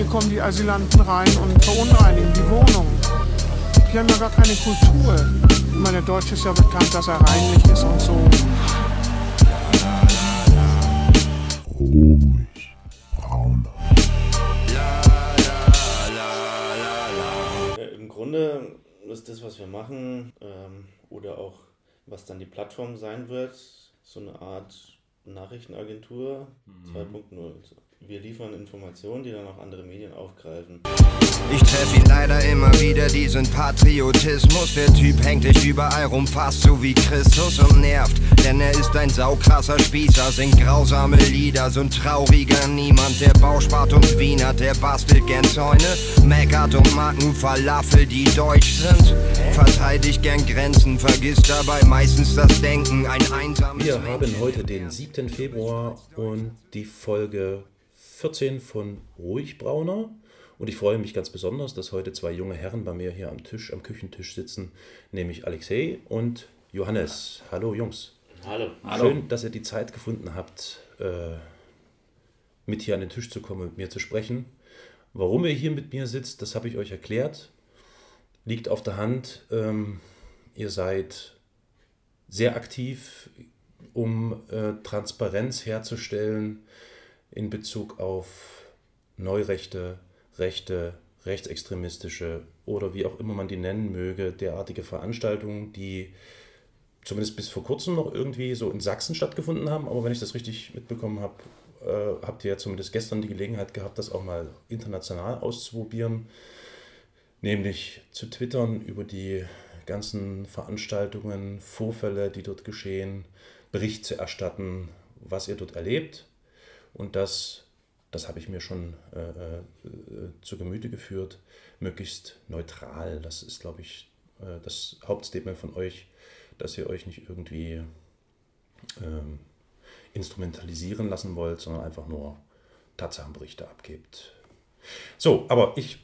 hier kommen die Asylanten rein und verunreinigen die Wohnung. Die haben ja gar keine Kultur. Ich meine, der Deutsche ist ja bekannt, dass er reinlich ist und so. Ruhig, brauner. Ja, Im Grunde ist das, was wir machen, ähm, oder auch was dann die Plattform sein wird, so eine Art Nachrichtenagentur 2.0. Wir liefern Informationen, die dann auch andere Medien aufgreifen. Ich treff ihn leider immer wieder, diesen Patriotismus. Der Typ hängt dich überall rum, fast so wie Christus und nervt. Denn er ist ein saukrasser Spießer, singt grausame Lieder, so ein trauriger Niemand. Der Bauspart und Wiener, der bastelt gern Zäune. Meckert und mag nur Falafel, die deutsch sind. Verteidigt gern Grenzen, vergisst dabei meistens das Denken. Ein einsames Wir haben heute den 7. Februar und die Folge 14 von Ruhig Brauner. Und ich freue mich ganz besonders, dass heute zwei junge Herren bei mir hier am Tisch, am Küchentisch sitzen, nämlich Alexei und Johannes. Hallo Jungs. Hallo. Schön, dass ihr die Zeit gefunden habt, mit hier an den Tisch zu kommen mit mir zu sprechen. Warum ihr hier mit mir sitzt, das habe ich euch erklärt. Liegt auf der Hand. Ihr seid sehr aktiv, um Transparenz herzustellen in Bezug auf Neurechte, Rechte, rechtsextremistische oder wie auch immer man die nennen möge, derartige Veranstaltungen, die zumindest bis vor kurzem noch irgendwie so in Sachsen stattgefunden haben. Aber wenn ich das richtig mitbekommen habe, äh, habt ihr ja zumindest gestern die Gelegenheit gehabt, das auch mal international auszuprobieren. Nämlich zu twittern über die ganzen Veranstaltungen, Vorfälle, die dort geschehen, Bericht zu erstatten, was ihr dort erlebt. Und das, das habe ich mir schon äh, äh, zu Gemüte geführt, möglichst neutral. Das ist, glaube ich, äh, das Hauptstatement von euch, dass ihr euch nicht irgendwie ähm, instrumentalisieren lassen wollt, sondern einfach nur Tatsachenberichte abgebt. So, aber ich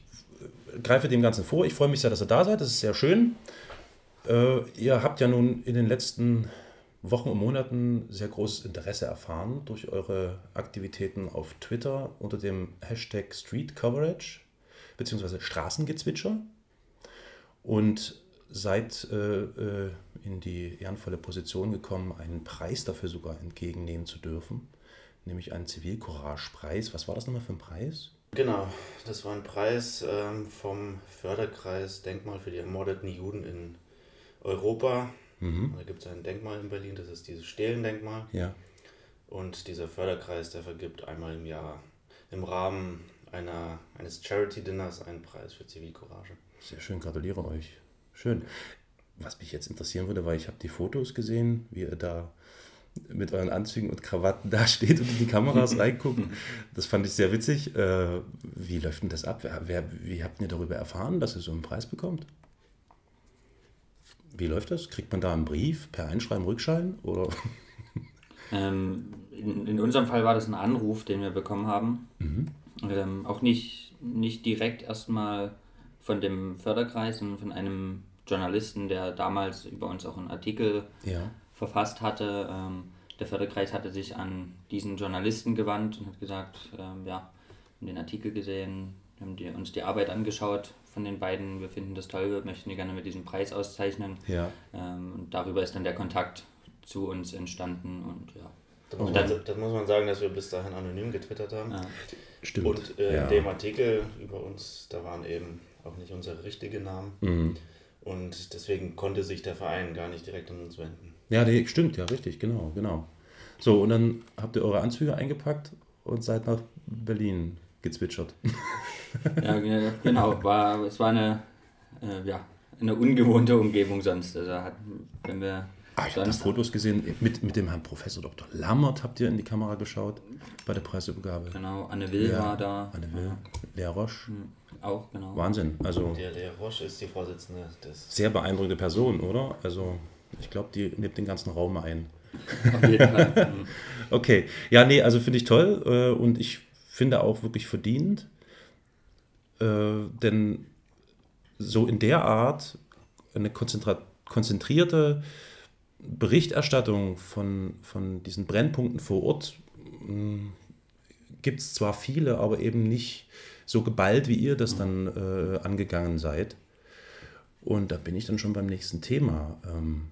äh, greife dem Ganzen vor. Ich freue mich sehr, dass ihr da seid. Das ist sehr schön. Äh, ihr habt ja nun in den letzten Wochen und Monaten sehr großes Interesse erfahren durch eure Aktivitäten auf Twitter unter dem Hashtag Street Coverage bzw. Straßengezwitscher und seid äh, äh, in die ehrenvolle Position gekommen, einen Preis dafür sogar entgegennehmen zu dürfen, nämlich einen Zivilcourage-Preis. Was war das nochmal für ein Preis? Genau, das war ein Preis ähm, vom Förderkreis Denkmal für die ermordeten Juden in Europa. Da gibt es ein Denkmal in Berlin, das ist dieses Stehlendenkmal. Ja. Und dieser Förderkreis, der vergibt einmal im Jahr im Rahmen einer, eines Charity-Dinners einen Preis für Zivilcourage. Sehr schön, gratuliere euch. Schön. Was mich jetzt interessieren würde, weil ich habe die Fotos gesehen, wie ihr da mit euren Anzügen und Krawatten da steht und in die Kameras reinguckt. Das fand ich sehr witzig. Äh, wie läuft denn das ab? Wer, wer, wie habt ihr darüber erfahren, dass ihr so einen Preis bekommt? Wie läuft das? Kriegt man da einen Brief per Einschreiben, Rückschein? Oder? Ähm, in, in unserem Fall war das ein Anruf, den wir bekommen haben. Ähm, auch nicht, nicht direkt erstmal von dem Förderkreis, sondern von einem Journalisten, der damals über uns auch einen Artikel Ja. verfasst hatte. Ähm, der Förderkreis hatte sich an diesen Journalisten gewandt und hat gesagt, ähm, ja, haben den Artikel gesehen, haben die, uns die Arbeit angeschaut von den beiden, wir finden das toll, wir möchten die gerne mit diesem Preis auszeichnen. Ja. Ähm, und darüber ist dann der Kontakt zu uns entstanden und ja. Da muss, Und man, dann- da muss man sagen, dass wir bis dahin anonym getwittert haben. Ja. Stimmt. Und äh, ja. in dem Artikel über uns, da waren eben auch nicht unsere richtigen Namen. Mhm. Und deswegen konnte sich der Verein gar nicht direkt an uns wenden. Ja, nee, stimmt, ja, richtig, genau, genau. So, und dann habt ihr eure Anzüge eingepackt und seid nach Berlin gezwitschert. Ja, ge- genau. War, es war eine, äh, ja, eine ungewohnte Umgebung sonst. Also hat, wenn wir Ah, ich habe da Fotos gesehen. Mit, mit dem Herrn Professor Dr. Lammert habt ihr in die Kamera geschaut bei der Preisübergabe. genau Anne Will Ja, war da. Anne Will, Lea Roche. Auch, genau. Wahnsinn. Also Der Lea Roche ist die Vorsitzende des. sehr beeindruckende Person, oder? Also ich glaube, die nimmt den ganzen Raum ein. Auf jeden Fall. Mhm. Okay. Ja, nee, also finde ich toll äh, und ich finde auch wirklich verdient. Äh, denn so in der Art eine konzentrierte Berichterstattung von, von diesen Brennpunkten vor Ort mh, gibt es zwar viele, aber eben nicht so geballt, wie ihr das dann äh, angegangen seid. Und da bin ich dann schon beim nächsten Thema. Ähm,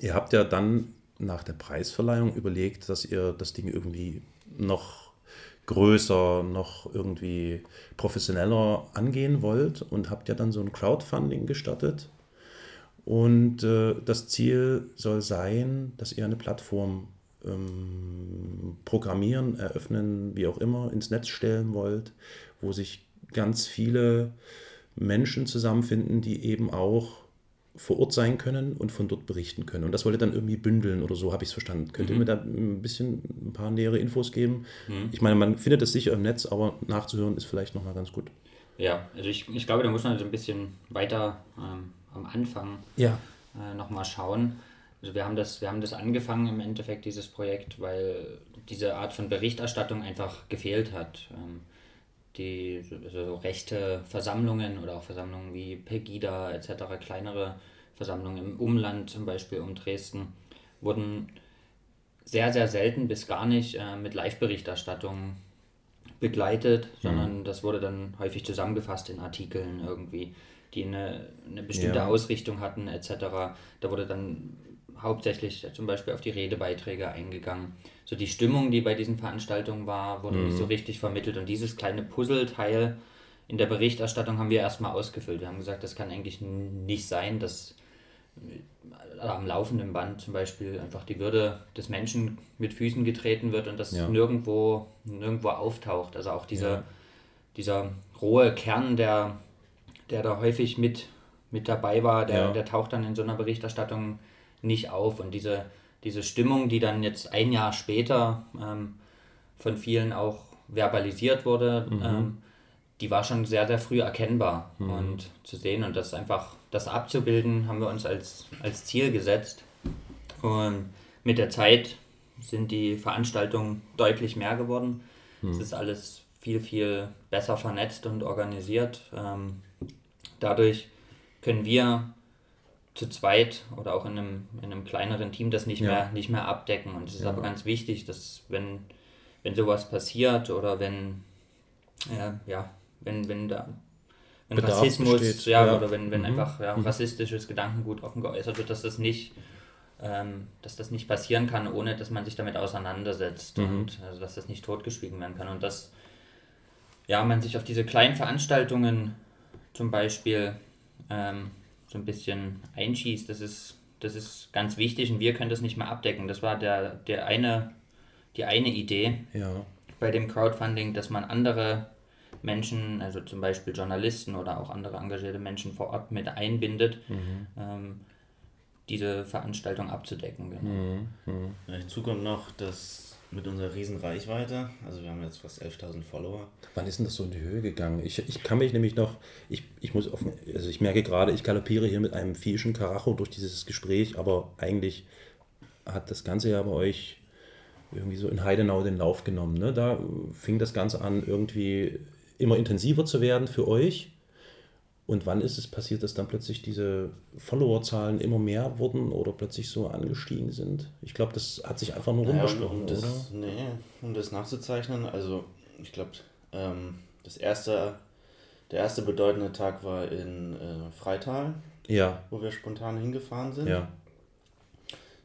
ihr habt ja dann nach der Preisverleihung überlegt, dass ihr das Ding irgendwie noch größer, noch irgendwie professioneller angehen wollt und habt ja dann so ein Crowdfunding gestartet. Und äh, das Ziel soll sein, dass ihr eine Plattform ähm, programmieren, eröffnen, wie auch immer, ins Netz stellen wollt, wo sich ganz viele Menschen zusammenfinden, die eben auch vor Ort sein können und von dort berichten können. Und das wollt ihr dann irgendwie bündeln oder so, habe ich es verstanden. Könnt ihr Mhm. mir da ein bisschen ein paar nähere Infos geben? Ich meine, man findet es sicher im Netz, aber nachzuhören ist vielleicht nochmal ganz gut. Ja, also ich, ich glaube, da muss man so ein bisschen weiter ähm, am Anfang Ja. äh, nochmal schauen. Also wir haben, das, wir haben das angefangen im Endeffekt, dieses Projekt, weil diese Art von Berichterstattung einfach gefehlt hat. Ähm, die also so rechte Versammlungen oder auch Versammlungen wie Pegida etc., kleinere Versammlungen im Umland, zum Beispiel um Dresden, wurden sehr, sehr selten bis gar nicht äh, mit Live-Berichterstattung begleitet, sondern das wurde dann häufig zusammengefasst in Artikeln irgendwie, die eine, eine bestimmte Ja. Ausrichtung hatten etc. Da wurde dann hauptsächlich zum Beispiel auf die Redebeiträge eingegangen. So die Stimmung, die bei diesen Veranstaltungen war, wurde nicht so richtig vermittelt und dieses kleine Puzzleteil in der Berichterstattung haben wir erstmal ausgefüllt. Wir haben gesagt, das kann eigentlich nicht sein, dass äh, am laufenden Band zum Beispiel einfach die Würde des Menschen mit Füßen getreten wird und das Ja. nirgendwo, nirgendwo auftaucht. Also auch dieser, Ja. dieser rohe Kern, der, der da häufig mit, mit dabei war, der, Ja. der taucht dann in so einer Berichterstattung nicht auf. Und diese, diese Stimmung, die dann jetzt ein Jahr später ähm, von vielen auch verbalisiert wurde, ähm, die war schon sehr, sehr früh erkennbar und zu sehen. Und das einfach, das abzubilden, haben wir uns als, als Ziel gesetzt. Und mit der Zeit sind die Veranstaltungen deutlich mehr geworden. Es ist alles viel, viel besser vernetzt und organisiert. Ähm, dadurch können wir zu zweit oder auch in einem, in einem kleineren Team das nicht, Ja. mehr, nicht mehr abdecken. Und es ist Ja. aber ganz wichtig, dass wenn, wenn sowas passiert oder wenn, äh, ja, wenn, wenn da wenn Bedarf Rassismus, besteht, ja, ja. oder wenn, wenn Mhm. einfach ja, rassistisches Gedankengut offen geäußert wird, dass das nicht ähm, dass das nicht passieren kann, ohne dass man sich damit auseinandersetzt Mhm. und also dass das nicht totgeschwiegen werden kann und dass ja, man sich auf diese kleinen Veranstaltungen zum Beispiel ähm, so ein bisschen einschießt, das ist, das ist ganz wichtig und wir können das nicht mehr abdecken. Das war der, der eine, die eine Idee Ja. bei dem Crowdfunding, dass man andere Menschen, also zum Beispiel Journalisten oder auch andere engagierte Menschen vor Ort mit einbindet, ähm, diese Veranstaltung abzudecken. Genau. Ja, hinzu kommt noch, dass mit unserer riesen Reichweite, also wir haben jetzt fast 11.000 Follower, Wann ist denn das so in die Höhe gegangen? Ich, ich kann mich nämlich noch, ich, ich muss offen, also ich merke gerade, ich galoppiere hier mit einem fiesen Karacho durch dieses Gespräch, aber eigentlich hat das Ganze ja bei euch irgendwie so in Heidenau den Lauf genommen. Ne? Da fing das Ganze an, irgendwie immer intensiver zu werden für euch. Und wann ist es passiert, dass dann plötzlich diese Followerzahlen immer mehr wurden oder plötzlich so angestiegen sind? Ich glaube, das hat sich einfach nur Naja, rumgesprochen, um, oder? das, nee, um das nachzuzeichnen, also ich glaube, ähm, das erste, der erste bedeutende Tag war in äh, Freital, Ja, wo wir spontan hingefahren sind. ja.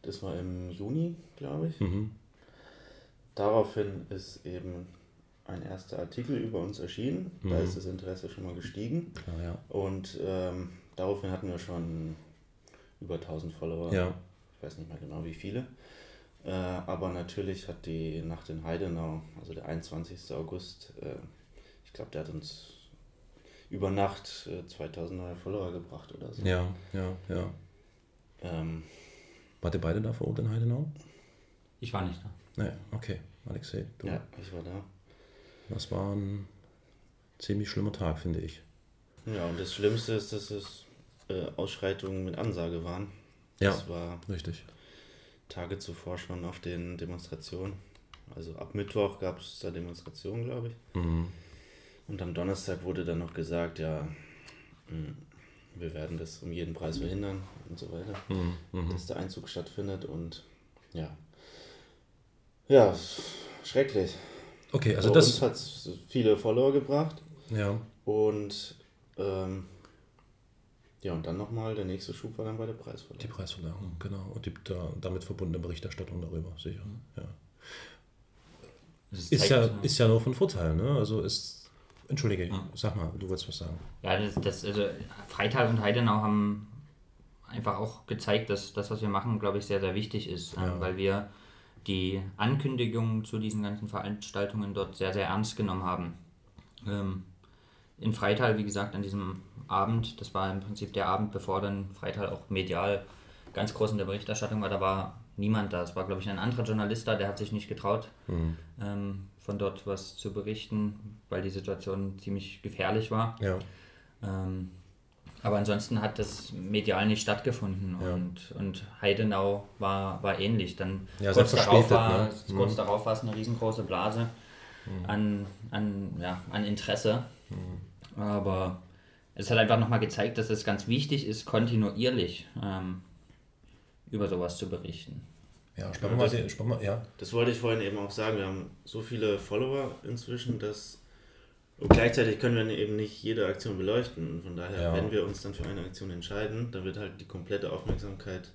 Das war im Juni, glaube ich. Mhm. Daraufhin ist eben ein erster Artikel über uns erschienen. Da Mhm. ist das Interesse schon mal gestiegen. Klar, ja. Und ähm, daraufhin hatten wir schon über 1000 Follower. Ja. Ich weiß nicht mehr genau wie viele. Äh, aber natürlich hat die Nacht in Heidenau, also der 21. August, äh, ich glaube, der hat uns über Nacht äh, 2000 neue Follower gebracht oder so. Ja, ja, ja. Ähm, Wart ihr beide da vor Ort in Heidenau? Ich war nicht da. Naja, okay. Alexei, du. ja, ich war da. Das war ein ziemlich schlimmer Tag, finde ich. Ja, und das Schlimmste ist, dass es äh, Ausschreitungen mit Ansage waren. Ja, Das war richtig. Tage zuvor schon auf den Demonstrationen. Also ab Mittwoch gab es da Demonstrationen, glaube ich. Mhm. Und am Donnerstag wurde dann noch gesagt, ja, mh, wir werden das um jeden Preis verhindern und so weiter, Mhm. Mhm. dass der Einzug stattfindet und ja. Ja, schrecklich. Okay, also Aber das. hat viele Follower gebracht. Ja. Und ähm, ja, und dann nochmal, der nächste Schub war dann bei der Preisverleihung. Die Preisverleihung, genau. Und die da, damit verbundene Berichterstattung darüber, sicher. Ja. Das Ist, ja, ist ja nur von Vorteil, ne? Also ist. Entschuldige, Ja. sag mal, du wolltest was sagen. Ja, das, das, also Freital und Heidenau haben einfach auch gezeigt, dass das, was wir machen, glaube ich, sehr, sehr wichtig ist, Ja. weil wir die Ankündigungen zu diesen ganzen Veranstaltungen dort sehr, sehr ernst genommen haben. Ähm, in Freital, wie gesagt, an diesem Abend, das war im Prinzip der Abend, bevor dann Freital auch medial ganz groß in der Berichterstattung war, da war niemand da. Es war, glaube ich, ein anderer Journalist da, der hat sich nicht getraut, ähm, von dort was zu berichten, weil die Situation ziemlich gefährlich war. Ja. Ähm, aber ansonsten hat das medial nicht stattgefunden Ja. und, und Heidenau war, war ähnlich. Dann Ja, kurz, darauf war, ne? kurz Mhm. darauf war es eine riesengroße Blase an, an, ja, an Interesse. Mhm. Aber es hat einfach nochmal gezeigt, dass es ganz wichtig ist, kontinuierlich ähm, über sowas zu berichten. Ja, spannen wir mal, den- spannen wir, ja. Das wollte ich vorhin eben auch sagen. Wir haben so viele Follower inzwischen, dass und gleichzeitig können wir eben nicht jede Aktion beleuchten. Und von daher, Ja. wenn wir uns dann für eine Aktion entscheiden, dann wird halt die komplette Aufmerksamkeit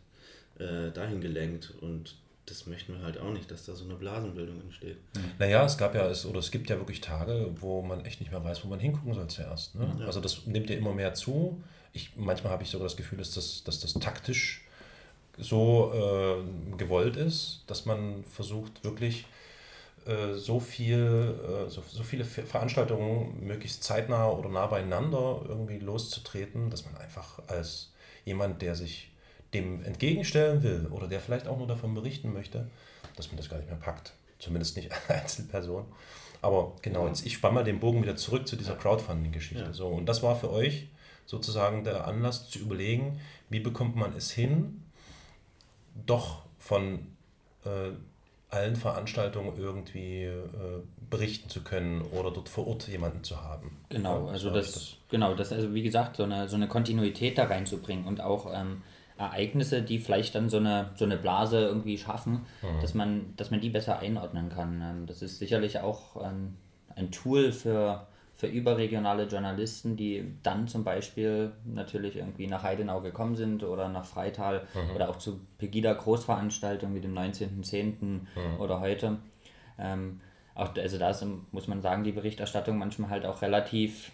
äh, dahin gelenkt. Und das möchten wir halt auch nicht, dass da so eine Blasenbildung entsteht. Naja, es gab ja, es, oder es gibt ja wirklich Tage, wo man echt nicht mehr weiß, wo man hingucken soll zuerst. Ne? Ja. Also das nimmt ja immer mehr zu. Ich, manchmal habe ich sogar das Gefühl, dass das, dass das taktisch so äh, gewollt ist, dass man versucht wirklich äh, so viel, äh, so, so viele Ver- Veranstaltungen möglichst zeitnah oder nah beieinander irgendwie loszutreten, dass man einfach als jemand, der sich dem entgegenstellen will oder der vielleicht auch nur davon berichten möchte, dass man das gar nicht mehr packt. Zumindest nicht eine Einzelperson. Aber genau, jetzt ich spann mal den Bogen wieder zurück zu dieser Crowdfunding-Geschichte. Ja. So, und das war für euch sozusagen der Anlass zu überlegen, wie bekommt man es hin, doch von äh, allen Veranstaltungen irgendwie äh, berichten zu können oder dort vor Ort jemanden zu haben. Genau, also das, ich genau, das, also wie gesagt, so eine, so eine Kontinuität da reinzubringen und auch ähm, Ereignisse, die vielleicht dann so eine, so eine Blase irgendwie schaffen, dass, man, dass man die besser einordnen kann. Ähm, das ist sicherlich auch ähm, ein Tool für, für überregionale Journalisten, die dann zum Beispiel natürlich irgendwie nach Heidenau gekommen sind oder nach Freital oder auch zu Pegida Großveranstaltungen wie dem 19.10. oder heute. Ähm, auch, also da ist, muss man sagen, die Berichterstattung manchmal halt auch relativ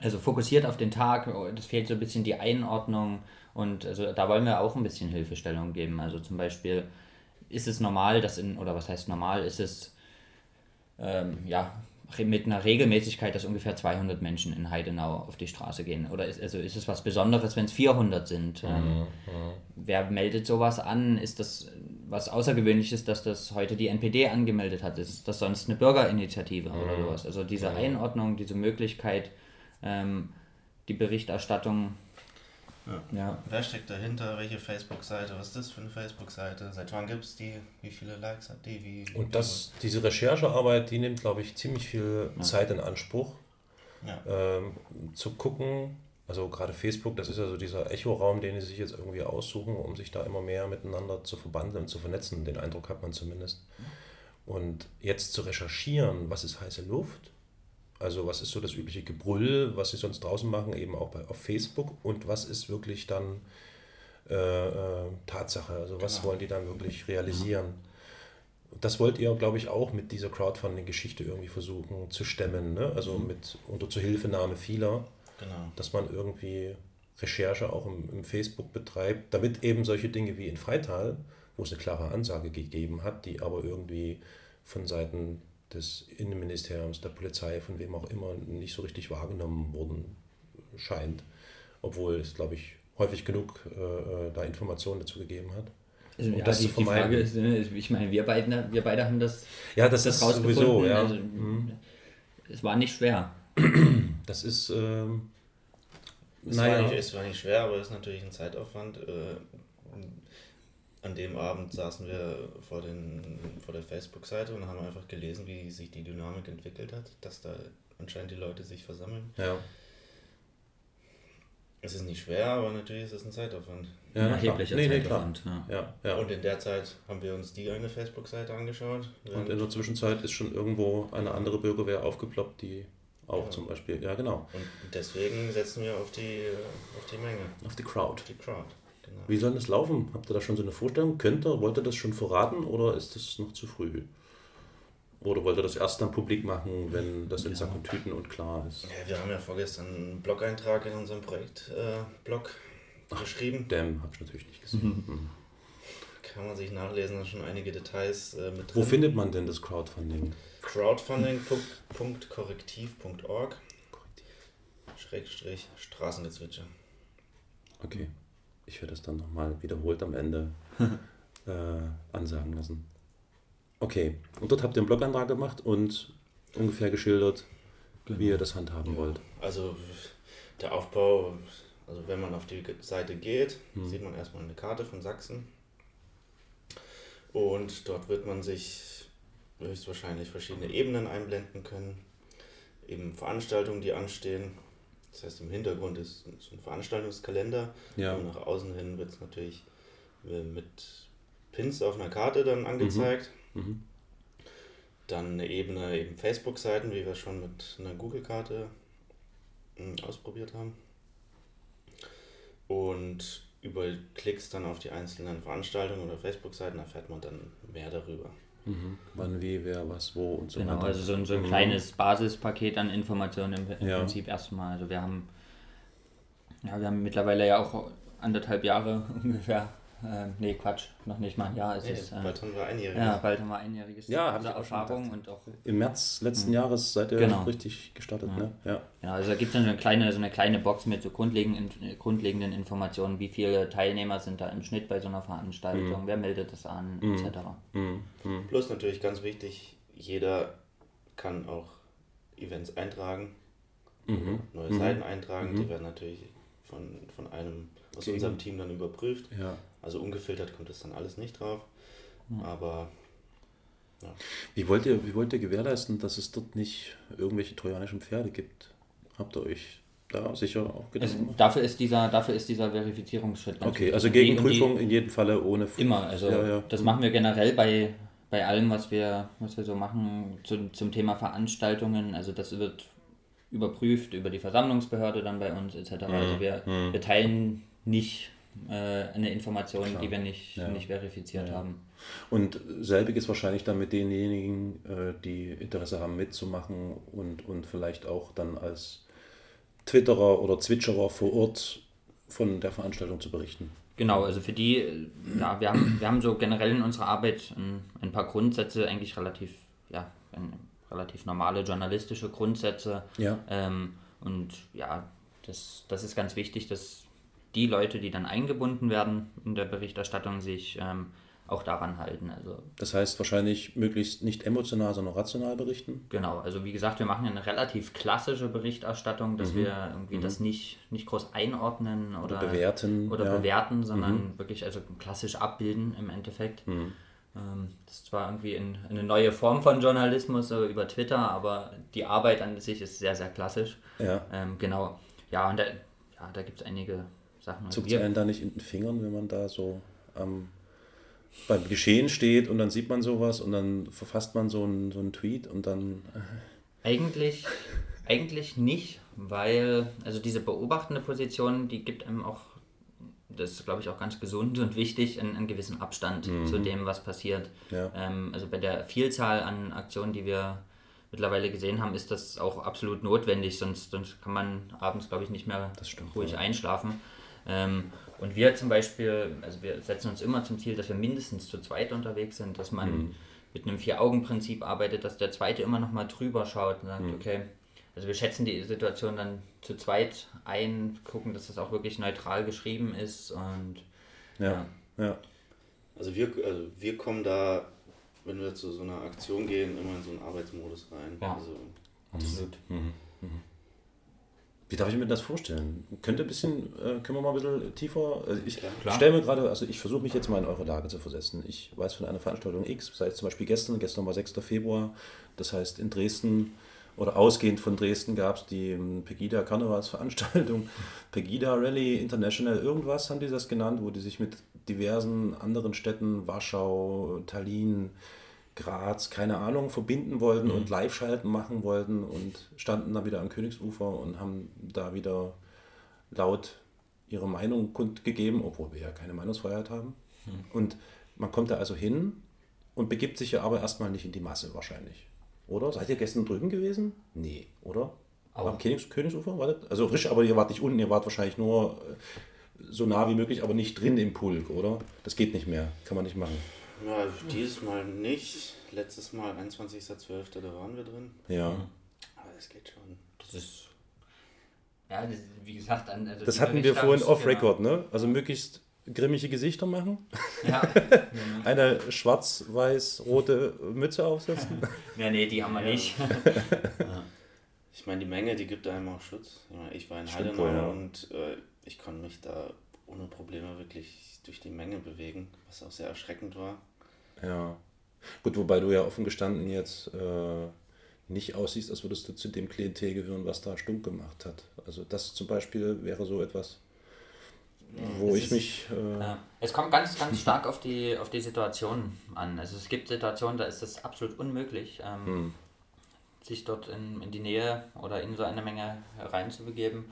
also fokussiert auf den Tag, es fehlt so ein bisschen die Einordnung und also da wollen wir auch ein bisschen Hilfestellung geben. Also zum Beispiel ist es normal, dass in, oder was heißt normal, ist es ähm, ja mit einer Regelmäßigkeit, dass ungefähr 200 Menschen in Heidenau auf die Straße gehen? Oder ist, also ist es was Besonderes, wenn es 400 sind? Ähm, wer meldet sowas an? Ist das was Außergewöhnliches, dass das heute die NPD angemeldet hat? Ist das sonst eine Bürgerinitiative oder sowas? Also diese Einordnung, diese Möglichkeit, ähm, die Berichterstattung. Ja. Ja. Wer steckt dahinter? Welche Facebook-Seite? Was ist das für eine Facebook-Seite? Seit wann gibt es die? Wie viele Likes hat die? Wie, Und das, diese Recherchearbeit, die nimmt, glaube ich, ziemlich viel Zeit in Anspruch, Ja. ähm, zu gucken. Also gerade Facebook, das ist ja so dieser Echoraum, den sie sich jetzt irgendwie aussuchen, um sich da immer mehr miteinander zu verbandeln und zu vernetzen. Den Eindruck hat man zumindest. Und jetzt zu recherchieren, was ist heiße Luft? Also was ist so das übliche Gebrüll, was sie sonst draußen machen, eben auch bei, auf Facebook und was ist wirklich dann äh, äh, Tatsache? Also was wollen die dann wirklich realisieren? Das wollt ihr, glaube ich, auch mit dieser Crowdfunding-Geschichte irgendwie versuchen zu stemmen, ne? also mit unter Zuhilfenahme vieler, Genau. dass man irgendwie Recherche auch im, im Facebook betreibt, damit eben solche Dinge wie in Freital, wo es eine klare Ansage gegeben hat, die aber irgendwie von Seiten des Innenministeriums, der Polizei, von wem auch immer, nicht so richtig wahrgenommen worden scheint, obwohl es, glaube ich, häufig genug äh, äh, da Informationen dazu gegeben hat. Also, Um ja, das die, zu die vermeiden. Frage ist, äh, ich meine, wir beide, wir beide haben das, Ja, das, das ist rausgefunden. sowieso, ja. Also, Mhm. Es war nicht schwer. Das ist, ähm, Es, naja, war nicht, es war nicht schwer, aber es ist natürlich ein Zeitaufwand. Äh, an dem Abend saßen wir vor, den, vor der Facebook-Seite und haben einfach gelesen, wie sich die Dynamik entwickelt hat, dass da anscheinend die Leute sich versammeln. ja. Es ist nicht schwer, aber natürlich ist es ein Zeitaufwand. Ja, erheblicher Nee, nee, klar. Zeitaufwand, ja. Ja, ja. Und in der Zeit haben wir uns die eine Facebook-Seite angeschaut. Und in der Zwischenzeit ist schon irgendwo eine andere Bürgerwehr aufgeploppt, die auch Ja. zum Beispiel, ja genau, Und deswegen setzen wir auf die, auf die Menge, auf die Crowd. auf die Crowd. Genau. Wie soll das laufen? Habt ihr da schon so eine Vorstellung? Könnt ihr, wollt ihr das schon verraten oder ist das noch zu früh? Oder wollt ihr das erst dann publik machen, wenn das in Sack und Tüten und klar ist? Ja, wir haben ja vorgestern einen Blog-Eintrag in unserem Projekt-Blog geschrieben. Damn, hab ich natürlich nicht gesehen. Mhm. Kann man sich nachlesen, da sind schon einige Details äh, mit Wo drin. findet man denn das Crowdfunding? crowdfunding.korrektiv.org Schrägstrich Straßengezwitscher. Okay, ich werde das dann nochmal wiederholt am Ende äh, ansagen lassen. Okay, und dort habt ihr einen Blogantrag gemacht und ungefähr geschildert, wie ihr das handhaben wollt. Also der Aufbau, also wenn man auf die Seite geht, Hm. sieht man erstmal eine Karte von Sachsen. Und dort wird man sich höchstwahrscheinlich verschiedene Ebenen einblenden können. Eben Veranstaltungen, die anstehen. Das heißt, im Hintergrund ist so ein Veranstaltungskalender. Ja. Und nach außen hin wird es natürlich äh, mit Pins auf einer Karte dann angezeigt. Mhm. Dann eine Ebene eben Facebook-Seiten, wie wir schon mit einer Google-Karte mm, ausprobiert haben. Und über Klicks dann auf die einzelnen Veranstaltungen oder Facebook-Seiten erfährt man dann mehr darüber. Mhm. Wann, wie, wer, was, wo und so Genau, weiter. also so ein, so ein Mhm. kleines Basispaket an Informationen im, im Ja. Prinzip erstmal. Also wir haben, ja, wir haben mittlerweile ja auch anderthalb Jahre ungefähr. Äh, nee, Quatsch, noch nicht mal ein Jahr. Es Hey, ist, äh, bald haben wir einjähriges. ja, bald haben wir einjähriges Ja, hab unserer ich auch schon Erfahrung und auch Im März letzten Jahres seid ihr Genau. richtig gestartet, Ja. ne? Ja. Ja, also da gibt es dann so eine kleine, so eine kleine Box mit so grundlegenden, grundlegenden Informationen, wie viele Teilnehmer sind da im Schnitt bei so einer Veranstaltung, wer meldet das an, etc. Mhm. Mhm. Plus natürlich ganz wichtig, jeder kann auch Events eintragen, Mhm. neue Mhm. Seiten eintragen. Mhm. Die werden natürlich von, von einem aus unserem Team dann überprüft. Ja. Also ungefiltert kommt das dann alles nicht drauf. Aber Wie wollt, ihr, wie wollt ihr gewährleisten, dass es dort nicht irgendwelche trojanischen Pferde gibt? Habt ihr euch da sicher auch Es, Gedanken gemacht? dafür, ist dieser, dafür ist dieser Verifizierungsschritt Okay, also Und die- gegen und die- Prüfung in jedem Falle ohne. Immer, also Ja, ja. das machen wir generell bei, bei allem, was wir, was wir so machen zum, zum Thema Veranstaltungen. Also das wird überprüft über die Versammlungsbehörde dann bei uns etc. Mhm. Also wir, wir teilen nicht äh, eine Information, die wir nicht, Ja. nicht verifiziert haben. Und selbiges wahrscheinlich dann mit denjenigen, äh, die Interesse haben mitzumachen und, und vielleicht auch dann als Twitterer oder Zwitscherer vor Ort von der Veranstaltung zu berichten. Genau, also für die, äh, ja, wir haben, wir haben so generell in unserer Arbeit ein, ein paar Grundsätze, eigentlich relativ, ja, ein, relativ normale journalistische Grundsätze. Ja. Ähm, und ja, das, das ist ganz wichtig, dass die Leute, die dann eingebunden werden in der Berichterstattung, sich ähm, auch daran halten. Also Das heißt wahrscheinlich möglichst nicht emotional, sondern rational berichten. genau, also wie gesagt, wir machen eine relativ klassische Berichterstattung, dass wir irgendwie das nicht, nicht groß einordnen oder, Mhm. bewerten, oder ja. Mhm. bewerten, sondern wirklich also klassisch abbilden im Endeffekt. Ähm, das ist zwar irgendwie ein, eine neue Form von Journalismus so über Twitter, aber die Arbeit an sich ist sehr, sehr klassisch. Ja. Ähm, genau. Ja, und da, ja, da gibt es einige Sachen. Also Zuckt wir- einen da nicht in den Fingern, wenn man da so am beim Geschehen steht und dann sieht man sowas und dann verfasst man so einen, so einen Tweet und dann. Eigentlich, eigentlich nicht, weil also diese beobachtende Position, die gibt einem auch, das ist glaube ich auch ganz gesund und wichtig, einen, einen gewissen Abstand zu dem, was passiert. Ja. Ähm, also bei der Vielzahl an Aktionen, die wir mittlerweile gesehen haben, ist das auch absolut notwendig, sonst, sonst kann man abends glaube ich nicht mehr stimmt, ruhig ja. einschlafen. Ähm, und wir zum Beispiel, also wir setzen uns immer zum Ziel, dass wir mindestens zu zweit unterwegs sind, dass man Mhm. mit einem Vier-Augen-Prinzip arbeitet, dass der Zweite immer noch mal drüber schaut und sagt, Mhm. okay, also wir schätzen die Situation dann zu zweit ein, gucken, dass das auch wirklich neutral geschrieben ist und Ja. ja. Also wir, also wir kommen da, wenn wir zu so einer Aktion gehen, immer in so einen Arbeitsmodus rein. Ja. Also absolut. Wie darf ich mir das vorstellen? Könnt ihr ein bisschen, äh, können wir mal ein bisschen tiefer. Also ich klar. stelle mir gerade, also ich versuche mich jetzt mal in eure Lage zu versetzen. Ich weiß von einer Veranstaltung X, sei es zum Beispiel gestern, gestern war 6. Februar, das heißt in Dresden oder ausgehend von Dresden gab es die ähm, Pegida Karnevalsveranstaltung, Pegida Rally International, irgendwas haben die das genannt, wo die sich mit diversen anderen Städten, Warschau, Tallinn, Graz, keine Ahnung, verbinden wollten und Live-Schalten machen wollten und standen da wieder am Königsufer und haben da wieder laut ihre Meinung kundgegeben, obwohl wir ja keine Meinungsfreiheit haben. Und man kommt da also hin und begibt sich ja aber erstmal nicht in die Masse wahrscheinlich. Oder? Seid ihr gestern drüben gewesen? Nee, oder? Auch. Am Königs Königsufer? War das? Also Risch, aber ihr wart nicht unten, ihr wart wahrscheinlich nur äh, so nah wie möglich, aber nicht drin im Pulk, oder? Das geht nicht mehr, kann man nicht machen. Ja, dieses Mal nicht. Letztes Mal, 21.12., da waren wir drin. Ja. Aber es geht schon. Das ist. Ja, das, wie gesagt, an. Also Das hatten wir vorhin off-Record, ne? Also möglichst grimmige Gesichter machen, Genau. Ja. eine schwarz-weiß-rote Mütze aufsetzen. ja, nee, die haben wir Ja. nicht. Ich meine, die Menge, die gibt einem auch Schutz. Ich, meine, ich war in Stimmt Heidenau wohl, ja. und äh, ich konnte mich da ohne Probleme wirklich durch die Menge bewegen, was auch sehr erschreckend war. Ja. Gut, wobei du ja offen gestanden jetzt äh, nicht aussiehst, als würdest du zu dem Klientel gehören, was da stunk gemacht hat. Also das zum Beispiel wäre so etwas, wo Es ich ist- mich... Äh, Ja. Es kommt ganz, ganz stark auf die, auf die Situation an. Also es gibt Situationen, da ist es absolut unmöglich, ähm, Hm. sich dort in, in die Nähe oder in so eine Menge reinzubegeben.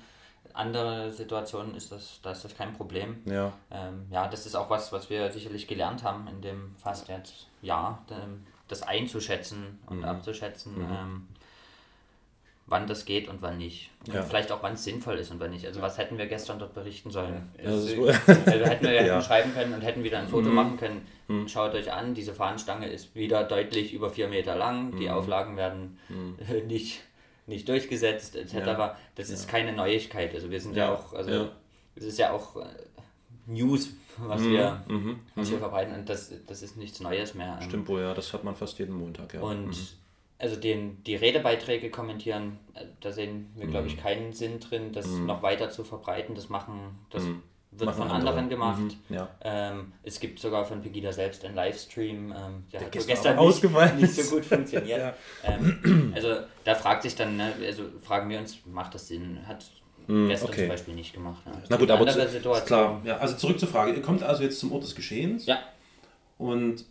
Andere Situationen ist das, da ist das kein Problem. Ja, Ähm, ja, das ist auch was, was wir sicherlich gelernt haben in dem fast jetzt Jahr, ähm, das einzuschätzen und Mhm. abzuschätzen, ähm, wann das geht und wann nicht. Und Ja. vielleicht auch wann es sinnvoll ist und wann nicht. Also was hätten wir gestern dort berichten sollen? Ja, das ist deswegen- wohl- Also hätten wir ja Ja. Mhm. schreiben können und hätten wieder ein Foto machen können. Schaut euch an, diese Fahnenstange ist wieder deutlich über vier Meter lang. Die Mhm. Auflagen werden äh, nicht, nicht durchgesetzt, etc. Ja. Das ist keine Neuigkeit. Also wir sind ja, auch, also es ist ja auch äh, News, was Mhm. wir, was wir verbreiten und das, das ist nichts Neues mehr. Stimmt wohl, ja, das hat man fast jeden Montag, ja. Und Mhm. also den, die Redebeiträge kommentieren, äh, da sehen wir, glaube Mhm. ich, keinen Sinn drin, das noch weiter zu verbreiten. Das machen, das wird. Machen von andere. anderen gemacht. Mhm, ja. Ähm, es gibt sogar von Pegida selbst einen Livestream, ähm, der, hat gestern gestern nicht, nicht so gut funktioniert. Ja. ähm, also da fragt sich dann, ne, also fragen wir uns, macht das Sinn? Hat gestern okay. zum Beispiel nicht gemacht. Es Na gut, aber andere zu, klar. Ja, also zurück zur Frage. Ihr kommt also jetzt zum Ort des Geschehens Ja, und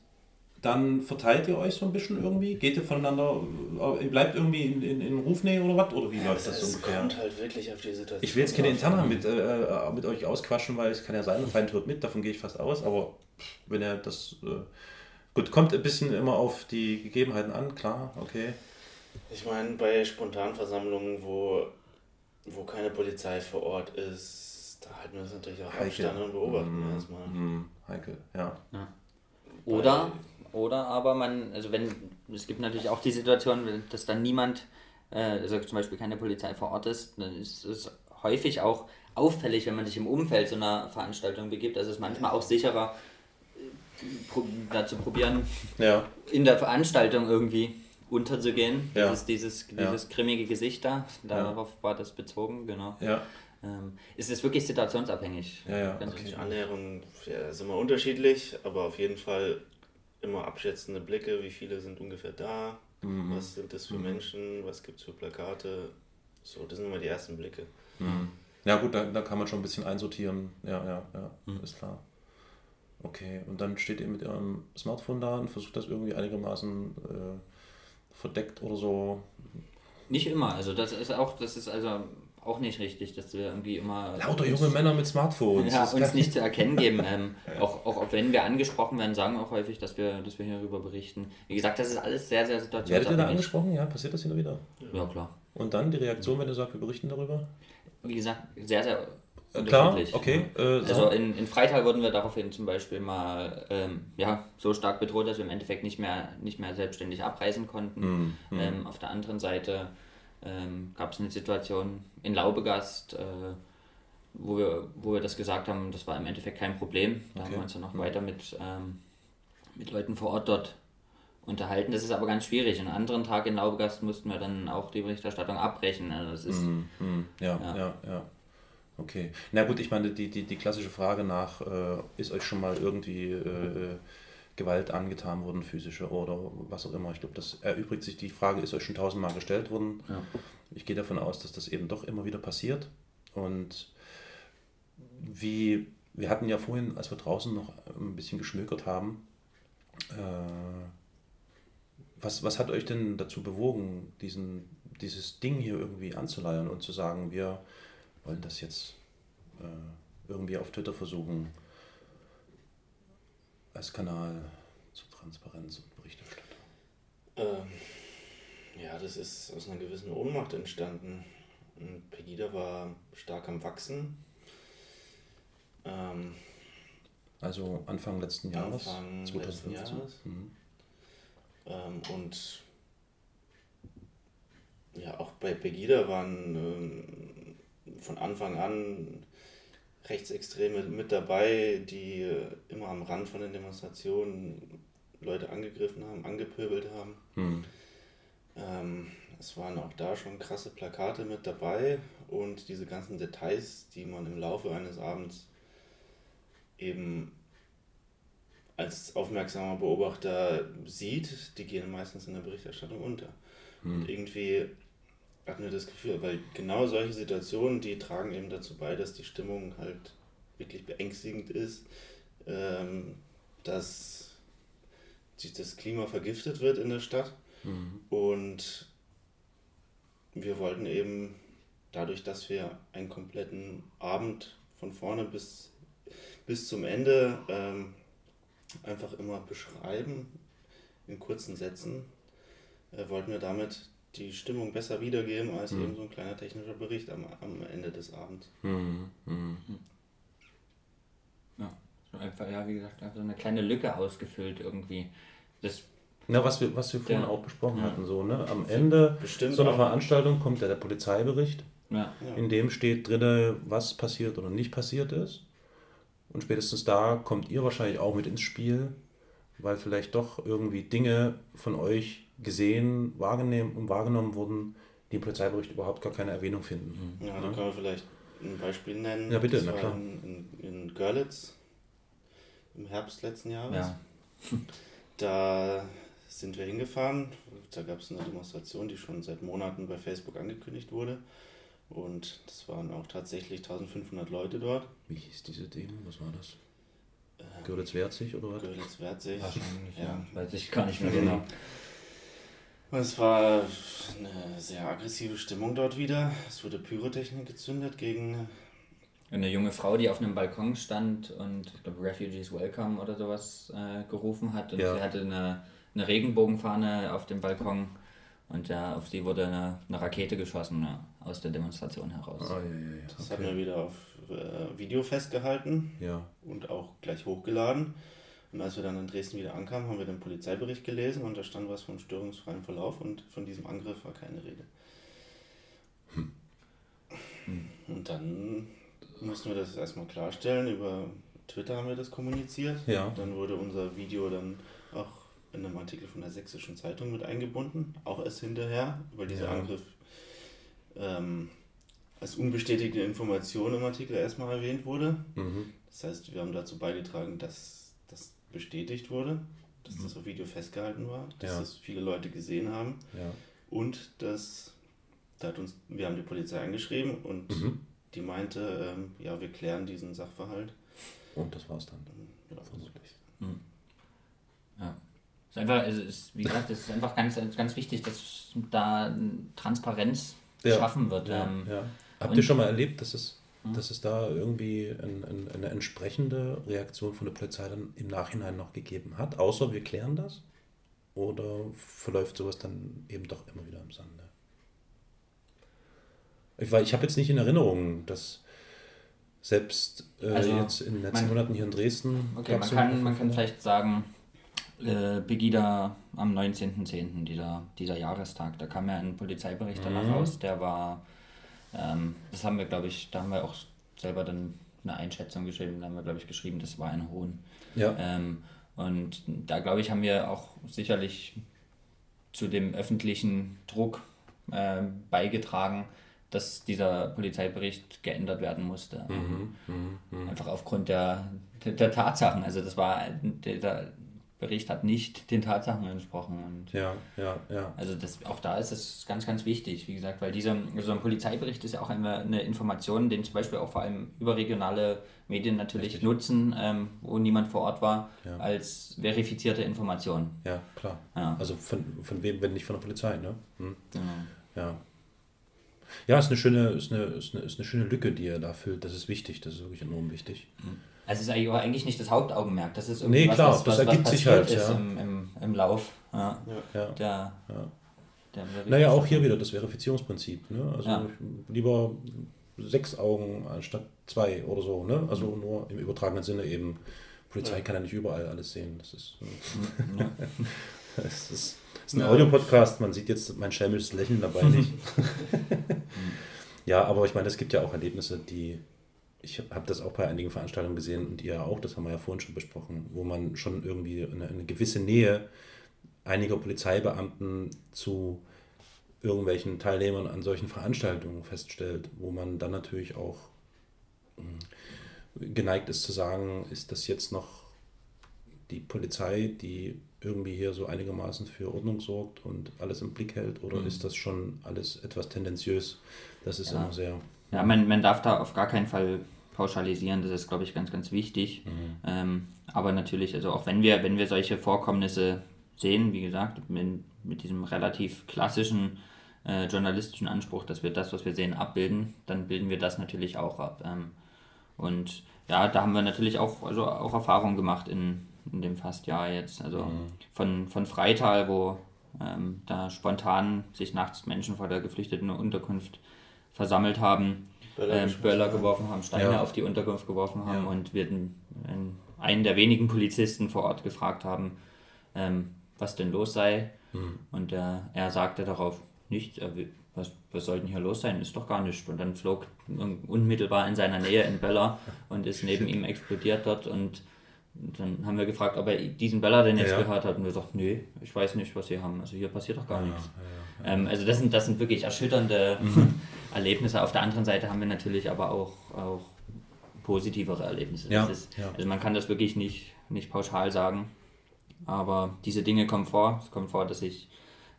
dann verteilt ihr euch so ein bisschen irgendwie? Geht ihr voneinander, äh, bleibt irgendwie in, in, in Rufnähe oder was? Oder wie läuft das so es ungefähr? kommt halt wirklich auf die Situation. Ich will jetzt keine. Interna mit, äh, mit euch ausquatschen, weil es kann ja sein, ein Feind hört mit, davon gehe ich fast aus, aber wenn er das. Äh, gut, kommt ein bisschen immer auf die Gegebenheiten an, klar, okay. Ich meine, bei Spontanversammlungen, wo, wo keine Polizei vor Ort ist, da halten wir uns natürlich auch Heikel. Abstand und beobachten Mhm. erstmal. Hm, heikel, ja. Oder, oder aber man, also wenn, es gibt natürlich auch die Situation, wenn- dass dann niemand, äh, also zum Beispiel keine Polizei vor Ort ist, dann ist es häufig auch auffällig, wenn man sich im Umfeld so einer Veranstaltung begibt. Also es ist manchmal auch sicherer, äh, pro- da zu probieren, Ja, in der Veranstaltung irgendwie unterzugehen. Ja. Dieses, dieses, Ja. dieses grimmige Gesicht da, darauf war das bezogen, genau. ja, Ähm, es ist wirklich situationsabhängig. Ja, ja, okay. Die Annäherung ja, ist immer unterschiedlich, aber auf jeden Fall immer abschätzende Blicke, wie viele sind ungefähr da, Mhm. was sind das für Menschen, was gibt es für Plakate. So, das sind immer die ersten Blicke. Ja gut, da, da kann man schon ein bisschen einsortieren. Ja, ja, ja, ist klar. Okay, und dann steht ihr mit eurem Smartphone da und versucht das irgendwie einigermaßen äh, verdeckt oder so. Nicht immer, also das ist auch, das ist also auch nicht richtig, dass wir irgendwie immer Lauter junge Männer mit Smartphones. ja, uns nicht zu erkennen geben. Ähm, auch, auch, wenn wir angesprochen werden, sagen auch häufig, dass wir, dass wir hierüber berichten. Wie gesagt, das ist alles sehr, sehr Werdet ihr da situationsabhängig. angesprochen? Ja, passiert das und wieder? Ja, klar. Und dann die Reaktion, wenn ihr sagt, wir berichten darüber? Wie gesagt, sehr, sehr Äh, Klar, okay. Äh, so. Also in, in Freital wurden wir daraufhin zum Beispiel mal ähm, ja, so stark bedroht, dass wir im Endeffekt nicht mehr, nicht mehr selbstständig abreisen konnten. Hm, Ähm, auf der anderen Seite ähm, gab es eine Situation in Laubegast, äh, wo, wir, wo wir das gesagt haben, das war im Endeffekt kein Problem. Da haben Okay. wir uns dann noch weiter mit, ähm, mit Leuten vor Ort dort unterhalten. Das ist aber ganz schwierig. An einem anderen Tag in Laubegast mussten wir dann auch die Berichterstattung abbrechen. Also das ist, Hm, hm, ja, Ja. ja, ja, Okay. Na gut, ich meine, die, die, die klassische Frage nach, äh, ist euch schon mal irgendwie äh, Gewalt angetan wurden, physische oder was auch immer. Ich glaube, das erübrigt sich. Die Frage ist euch schon tausendmal gestellt worden. Ja. Ich gehe davon aus, dass das eben doch immer wieder passiert. Und wie, wir hatten ja vorhin, als wir draußen noch ein bisschen geschmökert haben, äh, was, was hat euch denn dazu bewogen, diesen, dieses Ding hier irgendwie anzuleiern und zu sagen, wir wollen das jetzt äh, irgendwie auf Twitter versuchen, als Kanal zur Transparenz und Berichterstattung? Ähm, ja, das ist aus einer gewissen Ohnmacht entstanden. Und Pegida war stark am Wachsen. Ähm, Also Anfang letzten Jahres? Anfang 2015. letzten Jahres. Mhm. Ähm, und ja, auch bei Pegida waren ähm, von Anfang an Rechtsextreme mit dabei, die immer am Rand von den Demonstrationen Leute angegriffen haben, angepöbelt haben. Mhm. Ähm, es waren auch da schon krasse Plakate mit dabei und diese ganzen Details, die man im Laufe eines Abends eben als aufmerksamer Beobachter sieht, die gehen meistens in der Berichterstattung unter. Und irgendwie hatten wir das Gefühl, weil genau solche Situationen, die tragen eben dazu bei, dass die Stimmung halt wirklich beängstigend ist, ähm, dass sich das Klima vergiftet wird in der Stadt. Und wir wollten eben dadurch, dass wir einen kompletten Abend von vorne bis, bis zum Ende ähm, einfach immer beschreiben, in kurzen Sätzen, äh, wollten wir damit die Stimmung besser wiedergeben als eben so ein kleiner technischer Bericht am, am Ende des Abends. Mhm. Mhm. Ja, so einfach, ja, wie gesagt, einfach so eine kleine Lücke ausgefüllt irgendwie. Das, Na, was wir, was wir vorhin Ja. auch besprochen Ja. hatten, so, ne? Am Ende Bestimmt so einer. Veranstaltung kommt ja der Polizeibericht, ja, Ja. in dem steht drin, was passiert oder nicht passiert ist. Und spätestens da kommt ihr wahrscheinlich auch mit ins Spiel, weil vielleicht doch irgendwie Dinge von euch gesehen, wahrgenommen und wahrgenommen wurden, die im Polizeibericht überhaupt gar keine Erwähnung finden. Ja, da können wir vielleicht ein Beispiel nennen. Ja, bitte, das na war klar. In, in, in Görlitz im Herbst letzten Jahres. ja. Da sind wir hingefahren. Da gab es eine Demonstration, die schon seit Monaten bei Facebook angekündigt wurde. Und das waren auch tatsächlich 1500 Leute dort. Wie hieß diese Demo? Was war das? Äh, Görlitz-Werzig oder was? Görlitz-Wertzig. Wahrscheinlich, Ja. ja. Weiß ich gar nicht mehr genau. Es war eine sehr aggressive Stimmung dort wieder. Es wurde Pyrotechnik gezündet gegen Eine junge Frau, die auf einem Balkon stand und ich glaube Refugees Welcome oder sowas äh, gerufen hat. Und Ja. sie hatte eine, eine Regenbogenfahne auf dem Balkon und ja, auf die wurde eine, eine Rakete geschossen ja, aus der Demonstration heraus. Ah, ja, ja, ja. Das hatten wir wieder auf äh, Video festgehalten Ja. und auch gleich hochgeladen. Und als wir dann in Dresden wieder ankamen, haben wir den Polizeibericht gelesen und da stand was von störungsfreiem Verlauf und von diesem Angriff war keine Rede. Und dann mussten wir das erstmal klarstellen. Über Twitter haben wir das kommuniziert. Ja. Dann wurde unser Video dann auch in einem Artikel von der Sächsischen Zeitung mit eingebunden, auch erst hinterher, weil dieser Ja. Angriff ähm, als unbestätigte Information im Artikel erstmal erwähnt wurde. Mhm. Das heißt, wir haben dazu beigetragen, dass das bestätigt wurde, dass das auf Video festgehalten war, dass Ja. das viele Leute gesehen haben ja. und dass da hat uns, wir haben die Polizei angeschrieben und Mhm. die meinte, ähm, ja, wir klären diesen Sachverhalt. Und das war's dann. Ja, Vermutlich. Ja. Es ist einfach, es ist, wie gesagt, es ist einfach ganz, ganz wichtig, dass da Transparenz Ja. geschaffen wird. Ja, Ähm, ja. Habt ihr schon mal erlebt, dass es, dass es da irgendwie ein, ein, eine entsprechende Reaktion von der Polizei dann im Nachhinein noch gegeben hat? Außer wir klären das? Oder verläuft sowas dann eben doch immer wieder im Sande? Ich, weil ich habe jetzt nicht in Erinnerung, dass selbst äh, Also, jetzt in den letzten man- Monaten hier in Dresden. Okay, man kann, man kann vielleicht sagen, äh, Pegida am 19.10., dieser, dieser Jahrestag, da kam ja ein Polizeibericht danach Mhm. raus, der war, ähm, das haben wir, glaube ich, da haben wir auch selber dann eine Einschätzung geschrieben, da haben wir, glaube ich, geschrieben, das war ein Hohn. Ja. Ähm, und da, glaube ich, haben wir auch sicherlich zu dem öffentlichen Druck ähm, beigetragen, dass dieser Polizeibericht geändert werden musste. Mhm, mhm, mhm. Einfach aufgrund der, der, der Tatsachen. Also das war, der Bericht hat nicht den Tatsachen entsprochen. Und Ja, ja, ja. also das, auch da ist es ganz, ganz wichtig, wie gesagt, weil dieser so ein Polizeibericht ist ja auch eine, eine Information, den zum Beispiel auch vor allem überregionale Medien natürlich nutzen, ähm, wo niemand vor Ort war, Ja. als verifizierte Information. Ja, klar. Ja. Also von, von wem, wenn nicht von der Polizei, ne? Hm. Genau. Ja. Ja, ist eine schöne, ist eine, ist eine, ist eine schöne Lücke, die er da füllt. Das ist wichtig, das ist wirklich enorm wichtig. Also es ist eigentlich, nicht das Hauptaugenmerk, das ist Nee, was, klar, was, das was, was ergibt sich passiert halt, ist ja. im, im, im Lauf. Ja. Ja. Der, der Naja, auch hier wieder das Verifizierungsprinzip. Ne? Also Ja. lieber sechs Augen anstatt zwei oder so. Ne? Also nur im übertragenen Sinne eben. Polizei kann ja nicht überall alles sehen. Das ist, ja. das ist, das ist ein Audiopodcast. Man sieht jetzt mein schelmisches Lächeln dabei nicht. ja, aber ich meine, es gibt ja auch Erlebnisse, die. Ich habe das auch bei einigen Veranstaltungen gesehen und ihr auch, das haben wir ja vorhin schon besprochen, wo man schon irgendwie eine, eine gewisse Nähe einiger Polizeibeamten zu irgendwelchen Teilnehmern an solchen Veranstaltungen feststellt, wo man dann natürlich auch mh, geneigt ist zu sagen, ist das jetzt noch die Polizei, die irgendwie hier so einigermaßen für Ordnung sorgt und alles im Blick hält, oder ist das schon alles etwas tendenziös? Das ist Ja. immer sehr. Ja, man, man darf da auf gar keinen Fall pauschalisieren, das ist, glaube ich, ganz, ganz wichtig. Ähm, aber natürlich, also auch wenn wir, wenn wir solche Vorkommnisse sehen, wie gesagt, mit, mit diesem relativ klassischen äh, journalistischen Anspruch, dass wir das, was wir sehen, abbilden, dann bilden wir das natürlich auch ab. Ähm, und ja, da haben wir natürlich auch, also auch Erfahrungen gemacht in, in dem fast Jahr jetzt. Also von, von Freital, wo ähm, da spontan sich nachts Menschen vor der geflüchteten Unterkunft versammelt haben, Böller ähm, Böller geworfen haben, Steine Ja. auf die Unterkunft geworfen haben Ja. und wir den, einen- einen der wenigen Polizisten vor Ort gefragt haben, ähm, was denn los sei. Mhm. Und äh, er sagte darauf, nichts, will- was, was soll denn hier los sein? Ist doch gar nichts. Und dann flog un- unmittelbar in seiner Nähe ein Böller und ist neben ihm explodiert dort und dann haben wir gefragt, ob er diesen Böller denn jetzt Ja. gehört hat und wir sagten, nee, ich weiß nicht, was sie haben. Also hier passiert doch gar nichts. Ähm, also das sind, das sind wirklich erschütternde Mhm. Erlebnisse. Auf der anderen Seite haben wir natürlich aber auch, auch positivere Erlebnisse. Ja, ist, ja. Also man kann das wirklich nicht, nicht pauschal sagen. Aber diese Dinge kommen vor. Es kommt vor, dass sich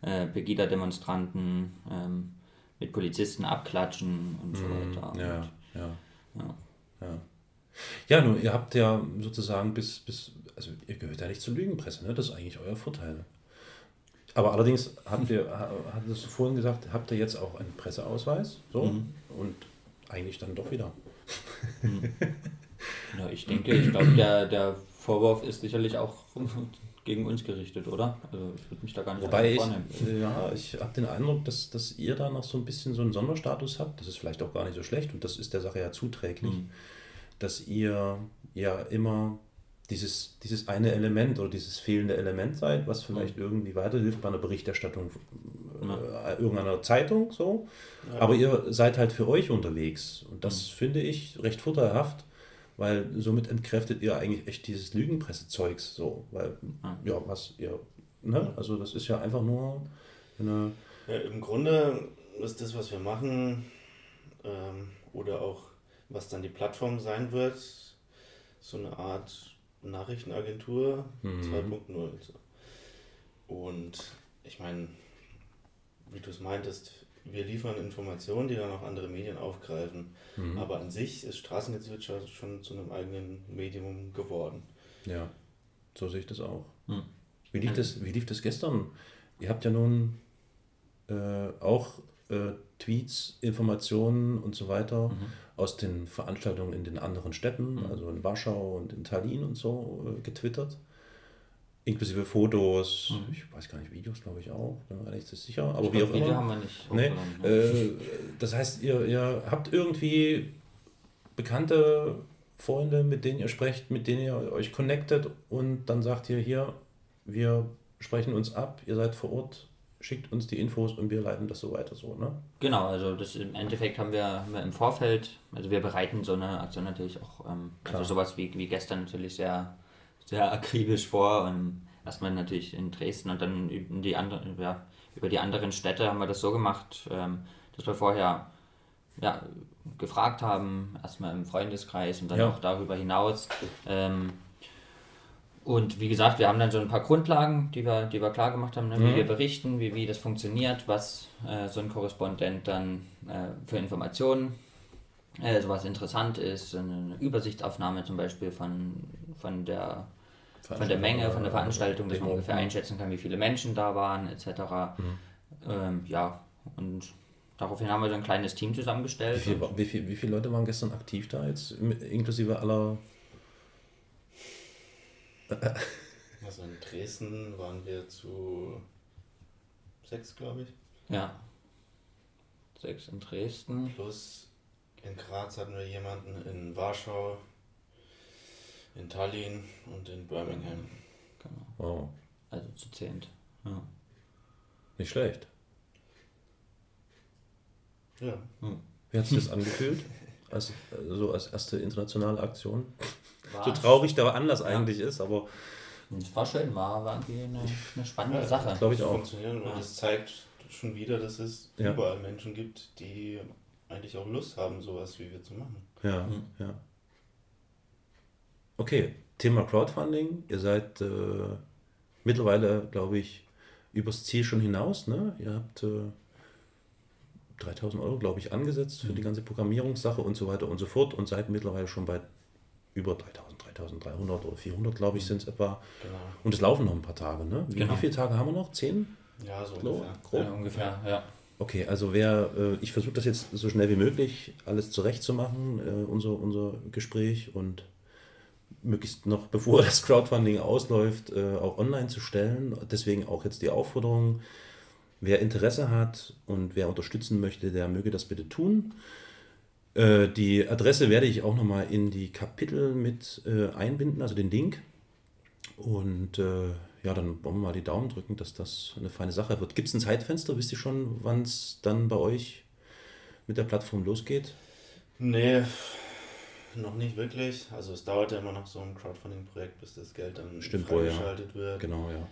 äh, Pegida-Demonstranten ähm, mit Polizisten abklatschen und so weiter. Mhm. Ja, Und, ja. ja. Ja. Ja, nun, ihr habt ja sozusagen bis, bis, also ihr gehört ja nicht zur Lügenpresse, ne? Das ist eigentlich euer Vorteil. Aber allerdings habt ihr, ha- hattest du vorhin gesagt, habt ihr jetzt auch einen Presseausweis, so, und eigentlich dann doch wieder. Ja, ich denke, ich glaube, der, der Vorwurf ist sicherlich auch gegen uns gerichtet, oder? Also ich würde mich da gar nicht Wobei ich, ja, ich habe den Eindruck, dass, dass ihr da noch so ein bisschen so einen Sonderstatus habt. Das ist vielleicht auch gar nicht so schlecht und das ist der Sache ja zuträglich, dass ihr ja immer dieses, dieses eine Element oder dieses fehlende Element seid, was vielleicht irgendwie weiterhilft bei einer Berichterstattung äh, irgendeiner Zeitung so. Aber ihr seid halt für euch unterwegs. Und das finde ich recht vorteilhaft, weil somit entkräftet ihr eigentlich echt dieses Lügenpressezeugs so, weil ja, was ihr, ne? Also das ist ja einfach nur eine, Ja, Im Grunde ist das, was wir machen, ähm, oder auch was dann die Plattform sein wird, so eine Art Nachrichtenagentur 2.0. So. Und ich meine, wie du es meintest, wir liefern Informationen, die dann auch andere Medien aufgreifen. Aber an sich ist Straßengezwitscher schon zu einem eigenen Medium geworden. ja, so sehe ich das auch. Hm. Wie lief das, wie lief das gestern? Ihr habt ja nun äh, auch äh, Tweets, Informationen und so weiter aus den Veranstaltungen in den anderen Städten, also in Warschau und in Tallinn und so, äh, getwittert. Inklusive Fotos, ich weiß gar nicht, Videos glaube ich auch, bin mir nicht sicher, aber wie auch Video immer. haben wir nicht Nee, ne? äh, das heißt, ihr, ihr habt irgendwie bekannte Freunde, mit denen ihr sprecht, mit denen ihr euch connectet und dann sagt ihr hier, wir sprechen uns ab, ihr seid vor Ort, schickt uns die Infos und wir leiten das so weiter so, ne? Genau, also das im Endeffekt haben wir, haben wir im Vorfeld, also wir bereiten so eine Aktion natürlich auch, ähm, also sowas wie, wie gestern natürlich sehr, sehr akribisch vor. Ähm, erstmal natürlich in Dresden und dann über die, anderen, ja, über die anderen Städte haben wir das so gemacht, ähm, dass wir vorher ja, gefragt haben, erstmal im Freundeskreis und dann Ja. auch darüber hinaus. Ähm, Und wie gesagt, wir haben dann so ein paar Grundlagen, die wir, die wir klar gemacht haben, ne? wie Mhm. wir berichten, wie, wie das funktioniert, was äh, so ein Korrespondent dann äh, für Informationen, äh, sowas interessant ist, eine, Übersichtsaufnahme zum Beispiel von, von, der, von der Menge, von der Veranstaltung, dass man ungefähr einschätzen kann, wie viele Menschen da waren, etc. Mhm. Ähm, ja, und daraufhin haben wir so ein kleines Team Wie, zusammengestellt. viel, und- wie, viel, wie viele Leute waren gestern aktiv da jetzt, inklusive aller? Also in Dresden waren wir zu sechs, glaube ich. Ja. Sechs in Dresden. Plus in Graz hatten wir jemanden, in Warschau, in Tallinn und in Birmingham. Genau. Wow, Also zu zehnt. Ja. nicht schlecht. Ja. Wie hat sich das angefühlt? Als, so als erste internationale Aktion? So traurig der Anlass eigentlich ist, aber es war schön, war, war irgendwie eine, eine spannende Sache. glaube ich zu auch. funktionieren und Ja. das zeigt schon wieder, dass es Ja. überall Menschen gibt, die eigentlich auch Lust haben, sowas wie wir zu machen. Ja, ja. Okay, Thema Crowdfunding. Ihr seid äh, mittlerweile, glaube ich, übers Ziel schon hinaus. Ne? Ihr habt äh, 3000 Euro, glaube ich, angesetzt für die ganze Programmierungssache und so weiter und so fort und seid mittlerweile schon bei über 3000, 3300 oder 400, glaube ich, sind es etwa. Genau. Und es laufen noch ein paar Tage. Ne? Wie, Genau. wie viele Tage haben wir noch? Zehn? Ja, so So, ungefähr. grob? Ja, ungefähr, ja. Okay, also wer, äh, ich versuche das jetzt so schnell wie möglich alles zurechtzumachen, äh, unser, unser Gespräch und möglichst noch bevor das Crowdfunding ausläuft, äh, auch online zu stellen. Deswegen auch jetzt die Aufforderung, wer Interesse hat und wer unterstützen möchte, der möge das bitte tun. Äh, die Adresse werde ich auch nochmal in die Kapitel mit äh, einbinden, also den Link. Und äh, ja, dann wollen wir mal die Daumen drücken, dass das eine feine Sache wird. Gibt es ein Zeitfenster? Wisst ihr schon, wann es dann bei euch mit der Plattform losgeht? Nee, noch nicht wirklich. Also es dauert ja immer noch so ein Crowdfunding-Projekt, bis das Geld dann Stimmt wohl, ja. freigeschaltet wird. Genau, ja.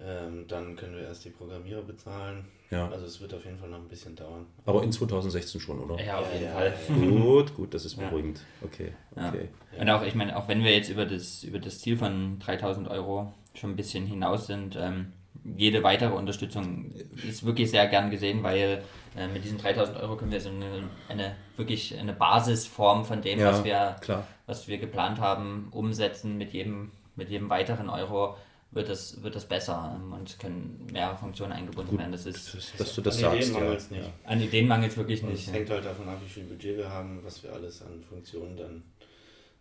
Ähm, dann können wir erst die Programmierer bezahlen. Ja. Also es wird auf jeden Fall noch ein bisschen dauern. Aber in 2016 schon, oder? Ja, auf Ja, jeden ja, Fall. Gut, gut, das ist Ja. beruhigend. Okay, Ja. okay. Und auch, ich meine, auch wenn wir jetzt über das, über das Ziel von 3000 Euro schon ein bisschen hinaus sind, ähm, jede weitere Unterstützung ist wirklich sehr gern gesehen, weil äh, mit diesen 3000 Euro können wir so eine, eine wirklich eine Basisform von dem, Ja, was, wir, klar. was wir geplant haben, umsetzen. Mit jedem, mit jedem weiteren Euro wird es, wird es besser und es können mehr Funktionen eingebunden werden. Das ist, Dass, dass du das An Ideen sagst. Ja. mangelt's nicht. an Ideen mangelt es wirklich Und nicht. es hängt halt davon ab, wie viel Budget wir haben, was wir alles an Funktionen dann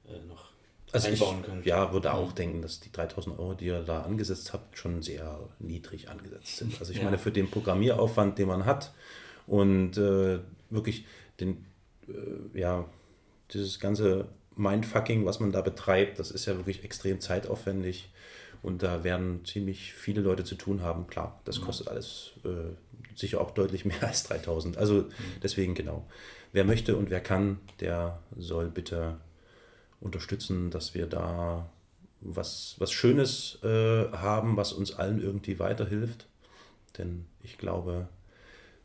äh, noch Also ich einbauen können. ja, würde auch denken, dass die 3000 Euro, die ihr da angesetzt habt, schon sehr niedrig angesetzt sind. Also ich Ja. meine, für den Programmieraufwand, den man hat und äh, wirklich den, äh, ja, dieses ganze Mindfucking, was man da betreibt, das ist ja wirklich extrem zeitaufwendig und da werden ziemlich viele Leute zu tun haben. Klar, das kostet alles äh, sicher auch deutlich mehr als 3000. Also deswegen genau. Wer möchte und wer kann, der soll bitte unterstützen, dass wir da was, was Schönes äh, haben, was uns allen irgendwie weiterhilft. Denn ich glaube,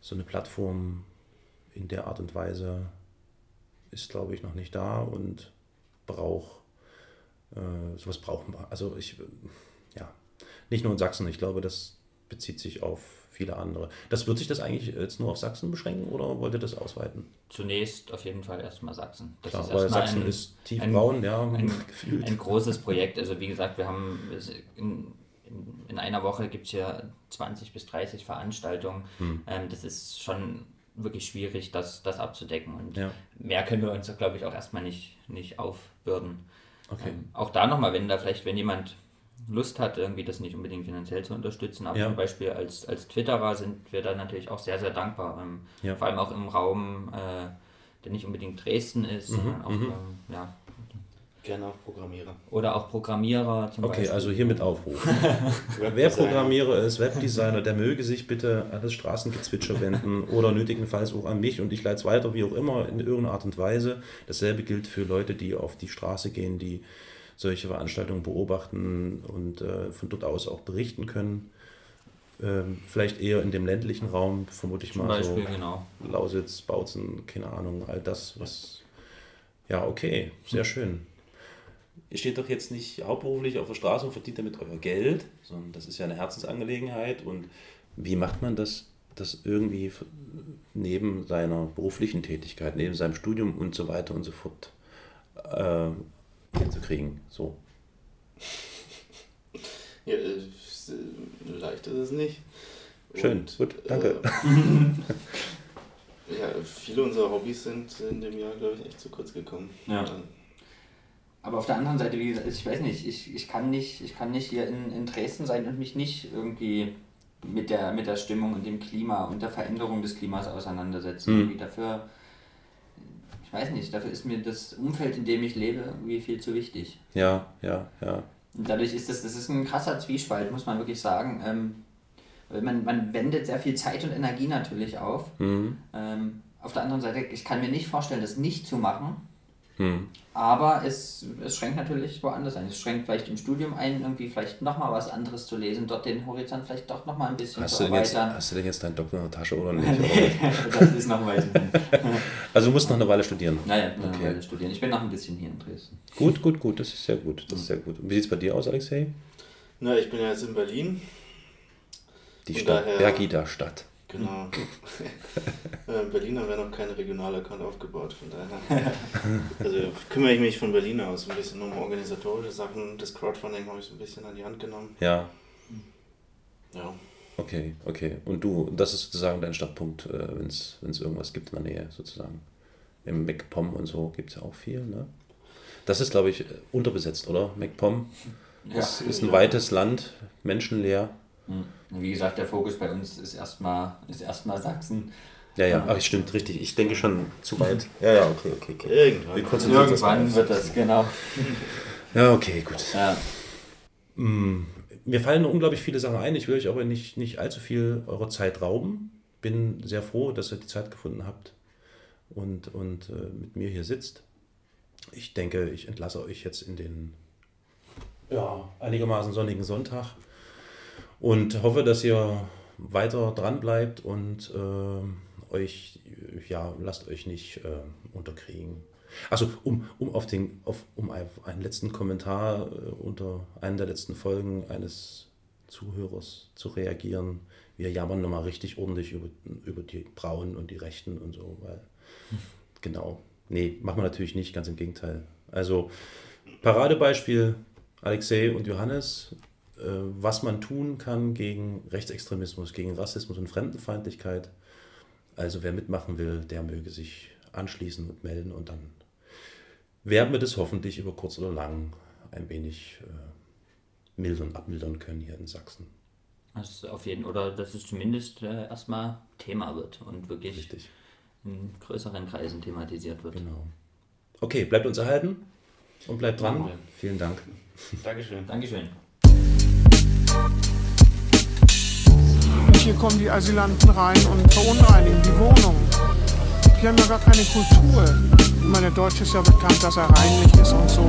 so eine Plattform in der Art und Weise ist, glaube ich, noch nicht da und braucht, äh, sowas brauchen wir. Also ich, nicht nur in Sachsen, ich glaube, das bezieht sich auf viele andere. Das wird sich das eigentlich jetzt nur auf Sachsen beschränken oder wollt ihr das ausweiten? Zunächst auf jeden Fall erstmal Sachsen. Das Klar, ist weil Sachsen ein- ist tief ein- ja, ein, gefühlt. ein großes Projekt. Also wie gesagt, wir haben in, in einer Woche gibt es ja 20 bis 30 Veranstaltungen. Hm. Ähm, das ist schon wirklich schwierig, das, das abzudecken. Und Ja. mehr können wir uns, glaube ich, auch erstmal nicht, nicht aufbürden. Okay. Ähm, auch da nochmal, wenn da vielleicht, wenn jemand Lust hat, irgendwie das nicht unbedingt finanziell zu unterstützen, aber Ja. zum Beispiel als, als Twitterer sind wir da natürlich auch sehr, sehr dankbar. Ähm, Ja. Vor allem auch im Raum, äh, der nicht unbedingt Dresden ist, sondern auch, mhm. ähm, ja, Gerne auch Programmierer. oder auch Programmierer zum Okay, Beispiel. also hiermit Aufruf. Wer. Programmierer ist, Webdesigner, der möge sich bitte an das Straßengezwitscher wenden oder nötigenfalls auch an mich und ich leite es weiter, wie auch immer, in irgendeiner Art und Weise. Dasselbe gilt für Leute, die auf die Straße gehen, die solche Veranstaltungen beobachten und äh, von dort aus auch berichten können. Ähm, vielleicht eher in dem ländlichen Raum, vermute ich Zum mal Beispiel, so. genau. Lausitz, Bautzen, keine Ahnung, all das, was. Ja, okay, sehr schön. ihr steht doch jetzt nicht hauptberuflich auf der Straße und verdient damit euer Geld, sondern das ist ja eine Herzensangelegenheit. Und wie macht man das, das irgendwie neben seiner beruflichen Tätigkeit, neben seinem Studium und so weiter und so fort äh, hinzukriegen? So. Ja, äh, leicht ist es nicht. Schön, Und, gut, danke. Äh, ja, viele unserer Hobbys sind in dem Jahr, glaube ich, echt zu kurz gekommen. Ja. Aber auf der anderen Seite, wie gesagt, ich weiß nicht, ich, ich, kann, nicht, ich kann nicht hier in, in Dresden sein und mich nicht irgendwie mit der, mit der Stimmung und dem Klima und der Veränderung des Klimas auseinandersetzen. Irgendwie dafür, ich weiß nicht, dafür ist mir das Umfeld, in dem ich lebe, irgendwie viel zu wichtig. Ja, ja, ja. Und dadurch ist das, das ist ein krasser Zwiespalt, muss man wirklich sagen. Ähm, man, man wendet sehr viel Zeit und Energie natürlich auf. Mhm. Ähm, auf der anderen Seite, ich kann mir nicht vorstellen, das nicht zu machen. Mhm. Aber es, es schränkt natürlich woanders ein. Es schränkt vielleicht im Studium ein, irgendwie vielleicht nochmal was anderes zu lesen, dort den Horizont vielleicht doch nochmal ein bisschen Hast zu du, denn jetzt, erweitern. hast du denn jetzt deinen Doktor in der Tasche oder nicht? das ist noch weit. Also du musst noch eine Weile studieren. Naja, ich Okay. okay. studieren. Ich bin noch ein bisschen hier in Dresden. Gut, gut, gut, das ist sehr gut. Das ist sehr gut. Und wie sieht es bei dir aus, Alexei? Na, ich bin ja jetzt in Berlin. Die Stadt, daher- Bergida-Stadt. Genau. Äh, in Berlin haben wir noch keinen Regionalaccount aufgebaut, von daher. Also kümmere ich mich von Berlin aus ein bisschen um organisatorische Sachen. Das Crowdfunding habe ich so ein bisschen an die Hand genommen. Ja, Ja. okay, okay. Und du, das ist sozusagen dein Startpunkt, äh, wenn es irgendwas gibt in der Nähe, sozusagen. Im MacPom und so gibt es ja auch viel, ne? Das ist, glaube ich, unterbesetzt, oder? MacPom das ist ein Ja. weites Land, menschenleer. Hm. Wie gesagt, der Fokus bei uns ist erstmal ist erstmal Sachsen. Ja, ja, ach, stimmt, richtig. Ich denke schon zu weit. Ja, ja, okay, okay, okay. Wir Irgendwann. konzentrieren uns Irgendwann mal. wird das, genau. Ja, okay, gut. Ja. Mir fallen unglaublich viele Sachen ein. Ich will euch aber nicht, nicht allzu viel eurer Zeit rauben. Bin sehr froh, dass ihr die Zeit gefunden habt und, und äh, mit mir hier sitzt. Ich denke, ich entlasse euch jetzt in den ja, einigermaßen sonnigen Sonntag und hoffe, dass ihr weiter dran bleibt und äh, euch, ja, lasst euch nicht äh, unterkriegen. Also um, um auf den, auf, um einen letzten Kommentar äh, unter einer der letzten Folgen eines Zuhörers zu reagieren. Wir jammern nochmal richtig ordentlich über, über die Brauen und die Rechten und so, weil genau. Nee, machen wir natürlich nicht, ganz im Gegenteil. Also Paradebeispiel Alexei und Johannes, was man tun kann gegen Rechtsextremismus, gegen Rassismus und Fremdenfeindlichkeit. Also wer mitmachen will, der möge sich anschließen und melden und dann werden wir das hoffentlich über kurz oder lang ein wenig äh, mildern, abmildern können hier in Sachsen. Das ist auf jeden oder dass es zumindest äh, erstmal Thema wird und wirklich Richtig. in größeren Kreisen thematisiert wird. Genau. Okay, bleibt uns erhalten und bleibt dran. Vielen Dank. Dankeschön. Dankeschön. Und hier kommen die Asylanten rein und verunreinigen die Wohnung. Die haben ja gar keine Kultur. Ich meine, der Deutsche ist ja bekannt, dass er reinlich ist und so.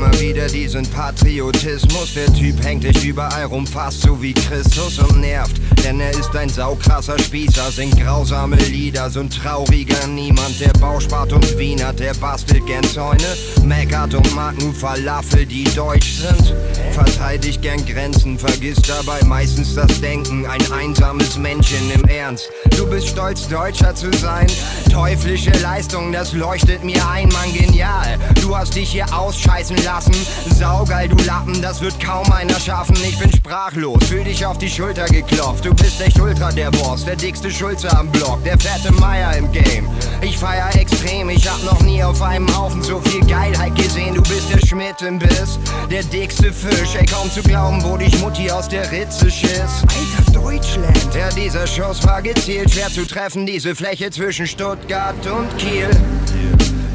Immer wieder, diesen Patriotismus. Der Typ hängt echt überall rum, fast so wie Christus und nervt. Denn er ist ein saukrasser Spießer, singt grausame Lieder, so ein trauriger Niemand. Der Bauspart und Wiener, der bastelt gern Zäune, meckert und mag nur Falafel, die deutsch sind. Verteidigt gern Grenzen, vergisst dabei meistens das Denken. Ein einsames Männchen im Ernst. Du bist stolz, Deutscher zu sein. Teuflische Leistung, das leuchtet mir ein, Mann, genial. Du hast dich hier ausscheißen lassen. Saugeil, du Lappen, das wird kaum einer schaffen. Ich bin sprachlos, fühl dich auf die Schulter geklopft. Du bist echt ultra der Boss, der dickste Schulze am Block, der fette Meier im Game. Ich feier extrem, ich hab noch nie auf einem Haufen so viel Geilheit gesehen. Du bist der Schmidt im Biss, der dickste Fisch. Ey, kaum zu glauben, wo dich Mutti aus der Ritze schiss. Alter Deutschland! Ja, dieser Schuss war gezielt, schwer zu treffen, diese Fläche zwischen Stuttgart und Kiel.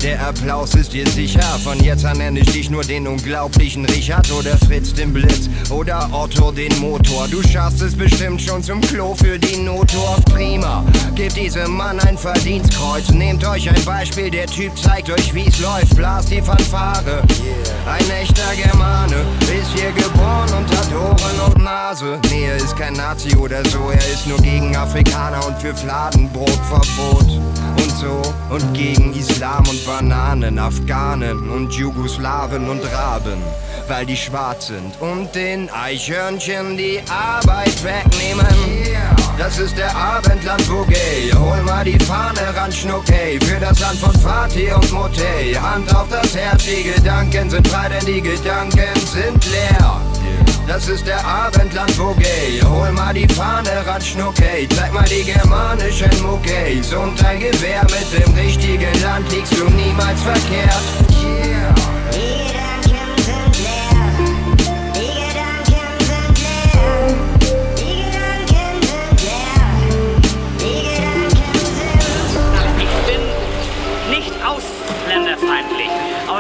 Der Applaus ist dir sicher. Von jetzt an nenne ich dich nur den unglaublichen Richard oder Fritz den Blitz oder Otto den Motor. Du schaffst es bestimmt schon zum Klo für die Notor. Prima, gebt diesem Mann ein Verdienstkreuz. Nehmt euch ein Beispiel, der Typ zeigt euch wie's läuft. Blast die Fanfare. Ein echter Germane ist hier geboren und hat Ohren und Nase. Nee, er ist kein Nazi oder so, er ist nur gegen Afrikaner und für Fladenbrotverbot. Und so und gegen Islam und Bananen, Afghanen und Jugoslawen und Raben, weil die schwarz sind und den Eichhörnchen die Arbeit wegnehmen. Das ist der Abendland Boogie. Hol mal die Fahne ran, Schnuckey. Für das Land von Fatih und Motey. Hand auf das Herz, die Gedanken sind frei, denn die Gedanken sind leer. Das ist der Abendland Boogie. Hol mal die Fahne ran, Schnuckey. Zeig mal die germanischen Muckeys. Und dein Gewehr mit dem richtigen Land liegst du niemals verkehrt. Yeah.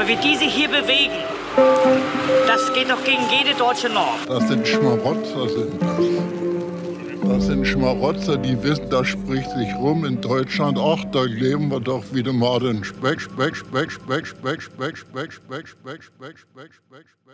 Aber wie die sich hier bewegen, das geht doch gegen jede deutsche Norm. Das sind Schmarotzer, sind das. Das sind Schmarotzer, die wissen, das spricht sich rum in Deutschland. Ach, da leben wir doch wieder mal den Speck, Speck, Speck, Speck, Speck, Speck, Speck, Speck, Speck, Speck, Speck, Speck, Speck.